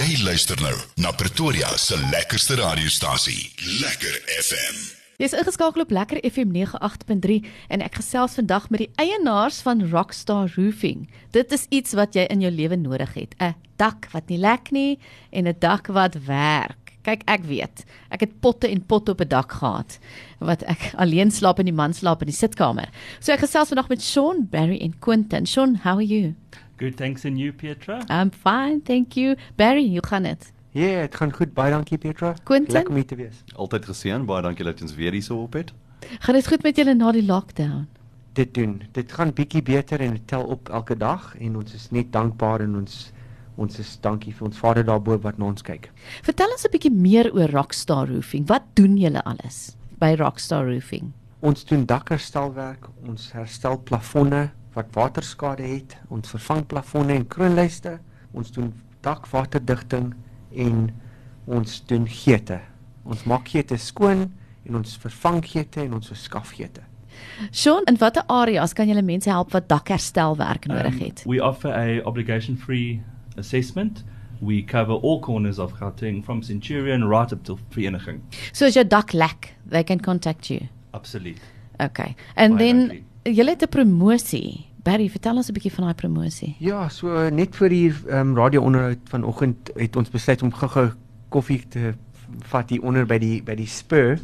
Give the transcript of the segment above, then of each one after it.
Jy luister nou na Pretoria se lekkerste radiostasie, Lekker FM. Jy's ingeskakel op Lekker FM 98.3 en ek gesels vandag met die eienaars van Rockstar Roofing. Dit is iets wat jy in jou lewe nodig het, 'n dak wat nie lek nie en 'n dak wat werk. Kyk, ek weet. Ek het potte en potte op 'n dak gehad wat ek alleen slaap en die man slaap in die sitkamer. So ek gesels vandag met Sean, Barry en Quentin. Sean, how are you? Good, thanks. And you, Pietra? I'm fine, thank you. Barry, hoe gaan dit? Ja, yeah, dit gaan goed. Baie dankie Petra. Quentin? Lekker om hier te wees. Altyd geseën. Baie dankie dat jy ons weer hier so op het. Gaan dit goed met julle na die lockdown? Dit doen. Dit gaan bietjie beter en dit tel op elke dag en ons is net dankbaar en ons ons is dankie vir ons Vader daarbo wat na ons kyk. Vertel ons 'n bietjie meer oor Rockstar Roofing. Wat doen julle alles by Rockstar Roofing? Ons doen dakherstelwerk, ons herstel plafonne wat waterskade het, ons vervang plafonne en kroonlyste, ons doen dakwaterdigting en ons doen geete. Ons maak geete skoon en ons vervang geete en ons verskaf geete. Sean, in watter areas kan julle mense help wat dakherstelwerk nodig Um, het? we offer a obligation-free assessment. We cover all corners of Gauteng from Centurion right up to Vereniging. So as jou dak lek, they can contact you. Absolutely. Okay. And Baie then dankie. Julle het 'n promosie. Barry, vertel ons 'n bietjie van daai promosie. Ja, so net vir hier um, radio-onderhoud vanoggend het ons besluit om gou-gou koffie te vat hier onder by die by die Spur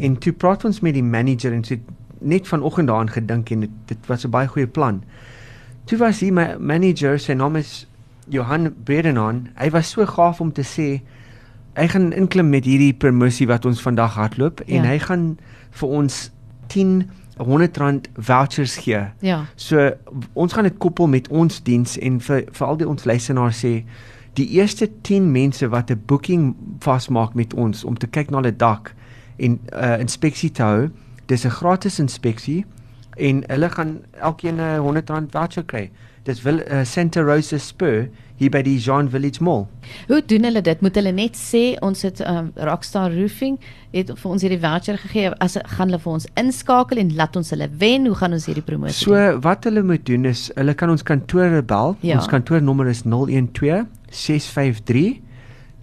en toe praat ons met die manager en sê net vanoggend daaraan gedink en dit, dit was 'n baie goeie plan. Toe was hy my manager, sy naam is Johan Bredenan. Hy was so gaaf om te sê hy gaan inklim met hierdie promosie wat ons vandag hardloop en Ja. hy gaan vir ons 10 R100 vouchers gee Ja. So ons gaan dit koppel met ons diens en vir vir al die ons luisteraars sê die eerste 10 mense wat 'n boeking vasmaak met ons om te kyk na hulle dak en 'n uh, inspeksie te hou, dis 'n gratis inspeksie en hulle gaan elkeen 'n R100 voucher kry. Dis wil uh, Santa Rosa Spur hier by die Jean Village Mall. Hoe doen hulle dit? Moet hulle net sê ons het um, Rockstar Roofing het vir ons hierdie voucher gegee as gaan hulle vir ons inskakel en laat ons hulle wen? Hoe gaan ons hierdie promosie? doen? So wat hulle moet doen is hulle kan ons kantore bel. Ja. Ons kantoornommer is 012 653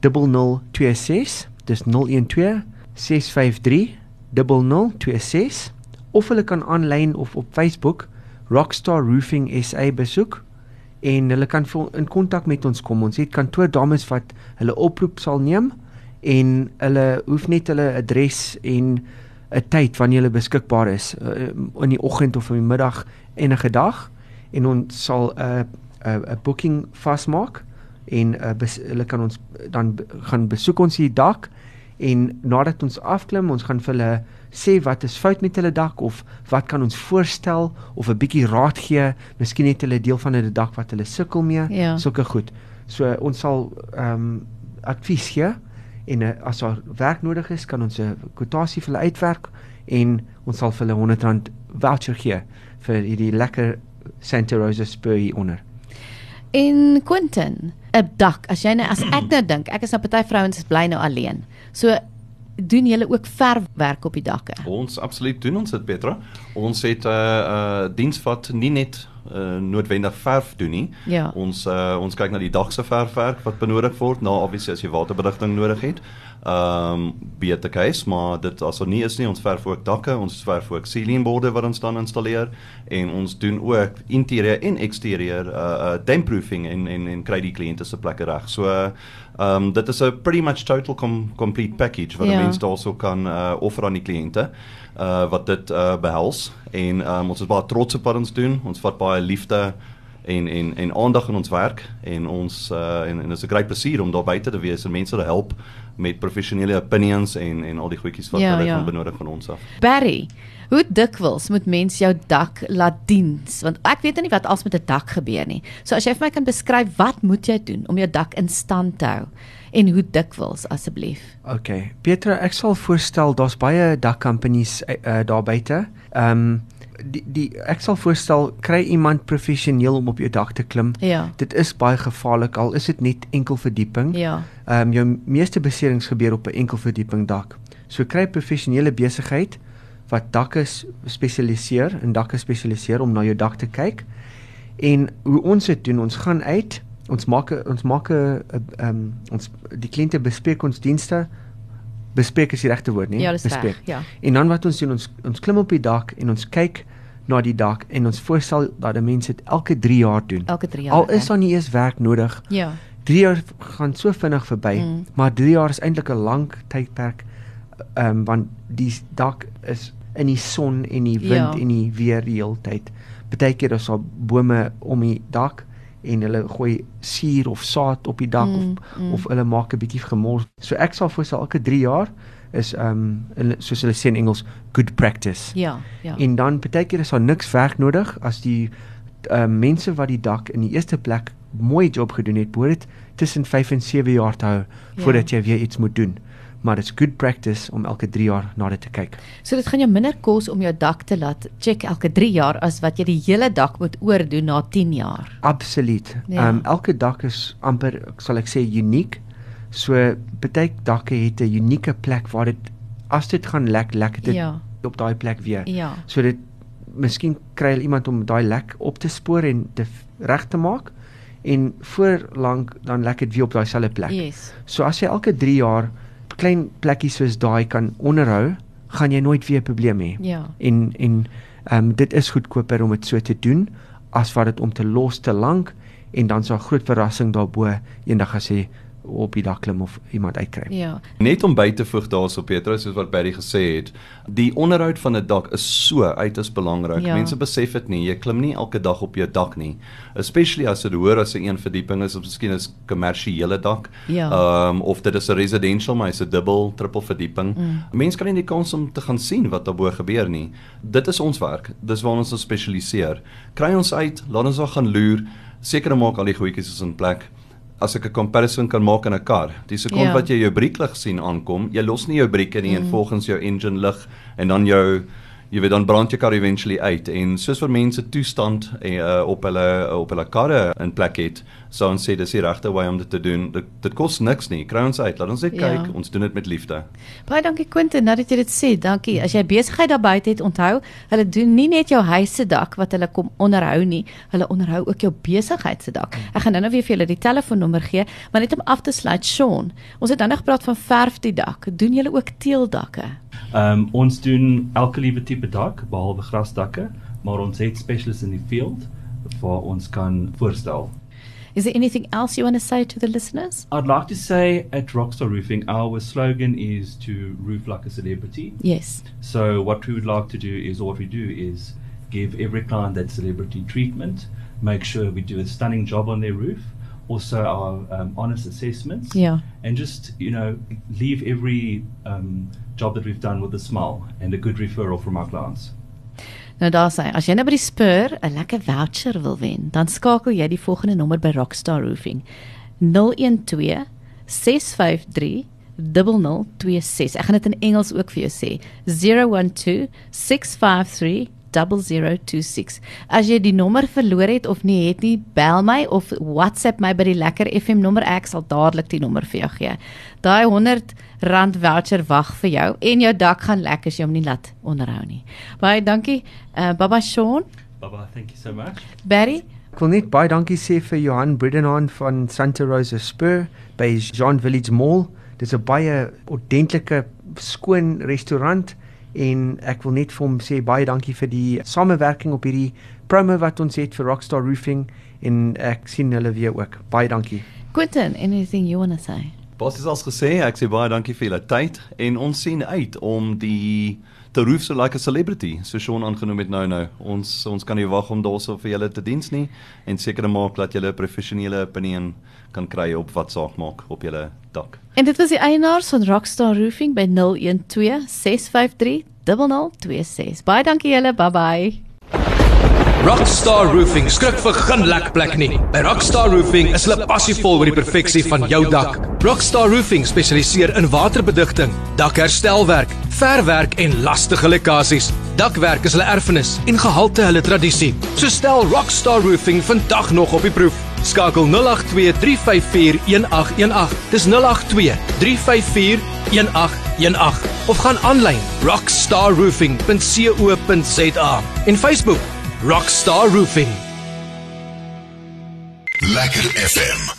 0026. Dis 012 653 0026 of hulle kan aanlyn of op Facebook Rockstar Roofing SA besoek en hulle kan in kontak met ons kom. Ons het kantoordames wat hulle oproep sal neem en hulle hoef net hulle adres en 'n tyd wanneer hulle beskikbaar is uh, in die oggend of in die middag enige dag en ons sal 'n uh, 'n uh, booking vasmaak en uh, bes, hulle kan ons dan gaan besoek ons die dak en nadat ons afklim ons gaan vir hulle sê wat is fout met hulle dak of wat kan ons voorstel of 'n bietjie raad gee miskien het hulle deel van hulle dak wat hulle sukkel mee Ja. sulke goed so ons sal ehm um, advies gee en uh, as daar werk nodig is kan ons 'n kwotasie vir hulle uitwerk en ons sal vir hulle R100 voucher gee vir hierdie lekker Santa Rosa spur hier onder. En Quentin, 'n dak. As jy nou as ek nou dink, ek is nou party vrouens bly nou alleen. So doen julle ook verfwerk op die dakke? Ons absoluut doen ons dit Petra. Ons het 'n uh, uh, diens wat nie net uh, noodwendig verf doen nie. Ja. Ons uh, ons kyk na die dak se verfwerk wat benodig word, na obviously as jy waterberigting nodig het. Ehm um, beter case, maar dit as er nie is nie, ons verf ook dakke, ons verf ook ceilingborde wat ons dan installeer en ons doen ook interieur en exterieur uh, uh dampproofing en en en kry die kliënte se plekke reg. So ehm um, dit is 'n pretty much total com complete package wat 'n Ja. mens daarso kan uh offer aan die kliënte uh wat dit uh behels en um, ons is baie trots op wat ons doen. Ons vat baie liefde en en en aandag in ons werk en ons uh en en dit is 'n groot plesier om daar buite te wees en mense te help met professionele opinions en en al die goedjies wat Ja, hulle ja. gaan benodig van ons af. Barry, hoe dikwels moet mens jou dak laat diens? Want ek weet nie wat als met 'n dak gebeur nie. So as jy vir my kan beskryf wat moet jy doen om jou dak in stand te hou en hoe dikwels asseblief? Okay. Petra, ek sal voorstel daar's baie dak companies uh, uh, daar buite. Ehm um, die die ek sal voorstel kry iemand professioneel om op jou dak te klim. Ja. Dit is baie gevaarlik al is dit net enkel verdieping. Ja. Ehm um, jou meeste beserings gebeur op 'n enkel verdieping dak. So kry professionele besigheid wat dakke spesialiseer en dakke spesialiseer om na jou dak te kyk. En hoe ons dit doen, ons gaan uit ons maak ons maak 'n ehm ons die kliënte bespreek ons dienste bespreek is die regte woord nie Ja, bespreek. reg. Ja. En dan wat ons doen ons ons klim op die dak en ons kyk na die dak en ons voorstel dat 'n mens dit elke 3 jaar doen. Elke 3 jaar. Al is hè? daar nie eers werk nodig. Ja. 3 jaar gaan so vinnig verby, Mm. maar 3 jaar is eintlik 'n lang tydperk ehm um, want die dak is in die son en die wind Ja. ja. en die weer die hele tyd. Partykeer is daar bome om die dak en hulle gooi suur of saad op die dak Mm, mm, mm. of of hulle maak 'n bietjie gemors. So ek sal voorstel elke 3 jaar is ehm um, soos hulle sê in Engels good practice. Ja, ja. En dan partykeer is daar niks werk nodig as die uh, mense wat die dak in die eerste plek mooi job gedoen het, behoort dit tussen 5 en 7 jaar te hou Ja. ja. voordat jy weer iets moet doen. Maar dit's good practice om elke 3 jaar na dit te kyk. So dit gaan jou minder kos om jou dak te laat check elke 3 jaar as wat jy die hele dak moet oordoen na 10 jaar. Absoluut. Ehm Ja. um, elke dak is amper sal ek sê uniek. So baie dakke het 'n unieke plek waar dit as dit gaan lek, lek dit Ja. op daai plek weer. Ja. So dit miskien kry hulle iemand om daai lek op te spoor en te reg te maak en voor lank dan lek dit weer op daai selfde plek. Yes. So as jy elke 3 jaar klein plekkies soos daai kan onderhou, gaan jy nooit weer 'n probleem hê. Ja. En en ehm um, dit is goedkoper om dit so te doen as wat dit om te los te lank en dan 'n groot verrassing daarbo eendag as jy op die dak klim of iemand uitkry. Ja. Net om by te voeg daarso Petrus soos wat Barry gesê het, die onderhoud van 'n dak is so uiters belangrik. Ja. Mense besef dit nie. Jy klim nie elke dag op jou dak nie. Especially as dit hoër as 'n een verdieping is of miskien 'n kommersiële dak. Ja. Ehm um, of dit is 'n residential maar is 'n dubbel, triple verdieping. Mm. Mense kry nie die kans om te gaan sien wat daarbo gebeur nie. Dit is ons werk. Dis waar ons ons spesialiseer. Kry ons uit, laat ons daar gaan loer. Seker maak al die goedjies is in plek as ek 'n comparison kan maak in 'n kar. Die sekond Ja. wat jy jou brieklig sien aankom, jy los nie jou brieke nie mm. en volgens jou engine lig en dan jou jy weet dan brand jou kar eventually uit en soos vir mense toestand uh, op hulle op hulle karre in plek het, sou ons sê dis die regte wy om dit te doen. Dit, dit kos niks nie. Kry ons uit, laat ons net Ja. kyk. Ons doen dit met liefde. Baie dankie Quentin, nou dat jy dit sê. Dankie. As jy besigheid daar buite het, onthou, hulle doen nie net jou huis se dak wat hulle kom onderhou nie, hulle onderhou ook jou besigheid se dak. Ek gaan nou-nou weer vir julle die telefoonnommer gee, maar net om af te sluit, Sean. Ons het nou nog gepraat van verf die dak. Doen julle ook teeldakke? Um ons doen elke liewe tipe dak behalwe grasdakke, maar ons het specialists in die field waar ons kan voorstel. Is there anything else you want to say to the listeners? I'd like to say at Rockstar Roofing our slogan is to roof like a celebrity. Yes. So what we would like to do is, or what we do is, give every client that celebrity treatment. Make sure we do a stunning job on their roof. Also, our um, honest assessments. Ja. And just you know, leave every um, job that we've done with a smile and a good referral from our clients. Nou daar sê, as jy nou by die Spur 'n lekker voucher wil wen, dan skakel jy die volgende nommer by Rockstar Roofing. 012 653 0026. Ek gaan dit in Engels ook vir jou sê. 012 653 0026. As jy die nommer verloor het of nie het nie, bel my of WhatsApp my by die Lekker FM nommer. Ek sal dadelik die nommer vir jou gee. Daai 100 rand voucher wag vir jou en jou dak gaan lek as jy hom nie laat onderhou nie. Baie dankie. Uh, Baba Sean, Baba, thank you so much. Barry. Ek wil net baie dankie sê vir Johan Bridenhan van Santa Rosa Spur by Jean Village Mall. Dis 'n baie ordentlike skoon restaurant en ek wil net vir hom sê baie dankie vir die samewerking op hierdie promo wat ons het vir Rockstar Roofing en ek sien hulle weer ook. Baie dankie. Quentin, anything you want to say? Basies as gesê, ek sê baie dankie vir julle tyd en ons sien uit om die te roof so like a celebrity, so Sean aangenoem het nou nou. Ons ons kan nie wag om daarso vir julle te diens nie en seker maak dat julle 'n professionele opinie kan kry op wat saak maak op julle dak. En dit was die eienaars van Rockstar Roofing by 012 653 0026. Baie dankie julle. Bye bye. Rockstar Roofing skrik vir geen lekplek nie. By Rockstar Roofing is hulle passievol oor die perfeksie van jou dak. Rockstar Roofing spesialiseer in waterbedigting, dakherstelwerk, verwerk en lastige lekkasies. Dakwerk is hulle erfenis en gehalte hulle tradisie. So stel Rockstar Roofing vandag nog op die proef. Skakel 082 354 1818. Dis 082 354 1818 of gaan aanlyn rockstarroofing.co.za en Facebook Rockstar Roofing. Lekker FM.